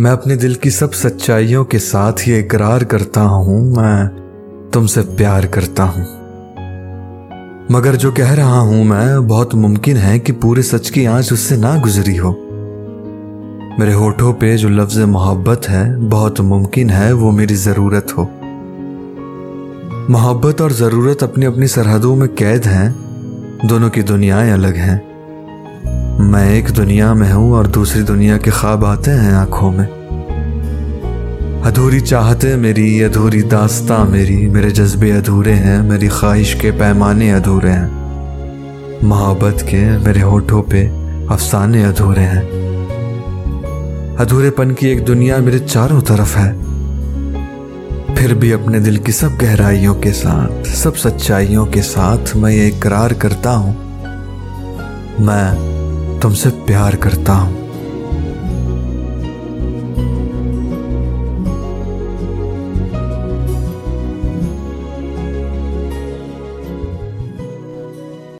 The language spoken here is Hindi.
मैं अपने दिल की सब सच्चाइयों के साथ ये इकरार करता हूँ, मैं तुमसे प्यार करता हूँ। मगर जो कह रहा हूँ मैं, बहुत मुमकिन है कि पूरे सच की आँच उससे ना गुजरी हो। मेरे होठों पे जो लफ्ज मोहब्बत है, बहुत मुमकिन है वो मेरी ज़रूरत हो। मोहब्बत और ज़रूरत अपनी अपनी सरहदों में कैद हैं, दोनों की दुनियाएँ अलग हैं। मैं एक दुनिया में हूँ और दूसरी दुनिया के ख्वाब आते हैं आँखों में। अधूरी चाहते मेरी, अधूरी दास्ता मेरी, मेरे जज्बे अधूरे हैं, मेरी ख्वाहिश के पैमाने अधूरे हैं। मोहब्बत के मेरे होठों पे अफसाने अधूरे हैं। अधूरेपन की एक दुनिया मेरे चारों तरफ़ है। फिर भी अपने दिल की सब गहराइयों के साथ, सब सच्चाइयों के साथ मैं ये इकरार करता हूँ। मैं तुमसे प्यार करता हूँ।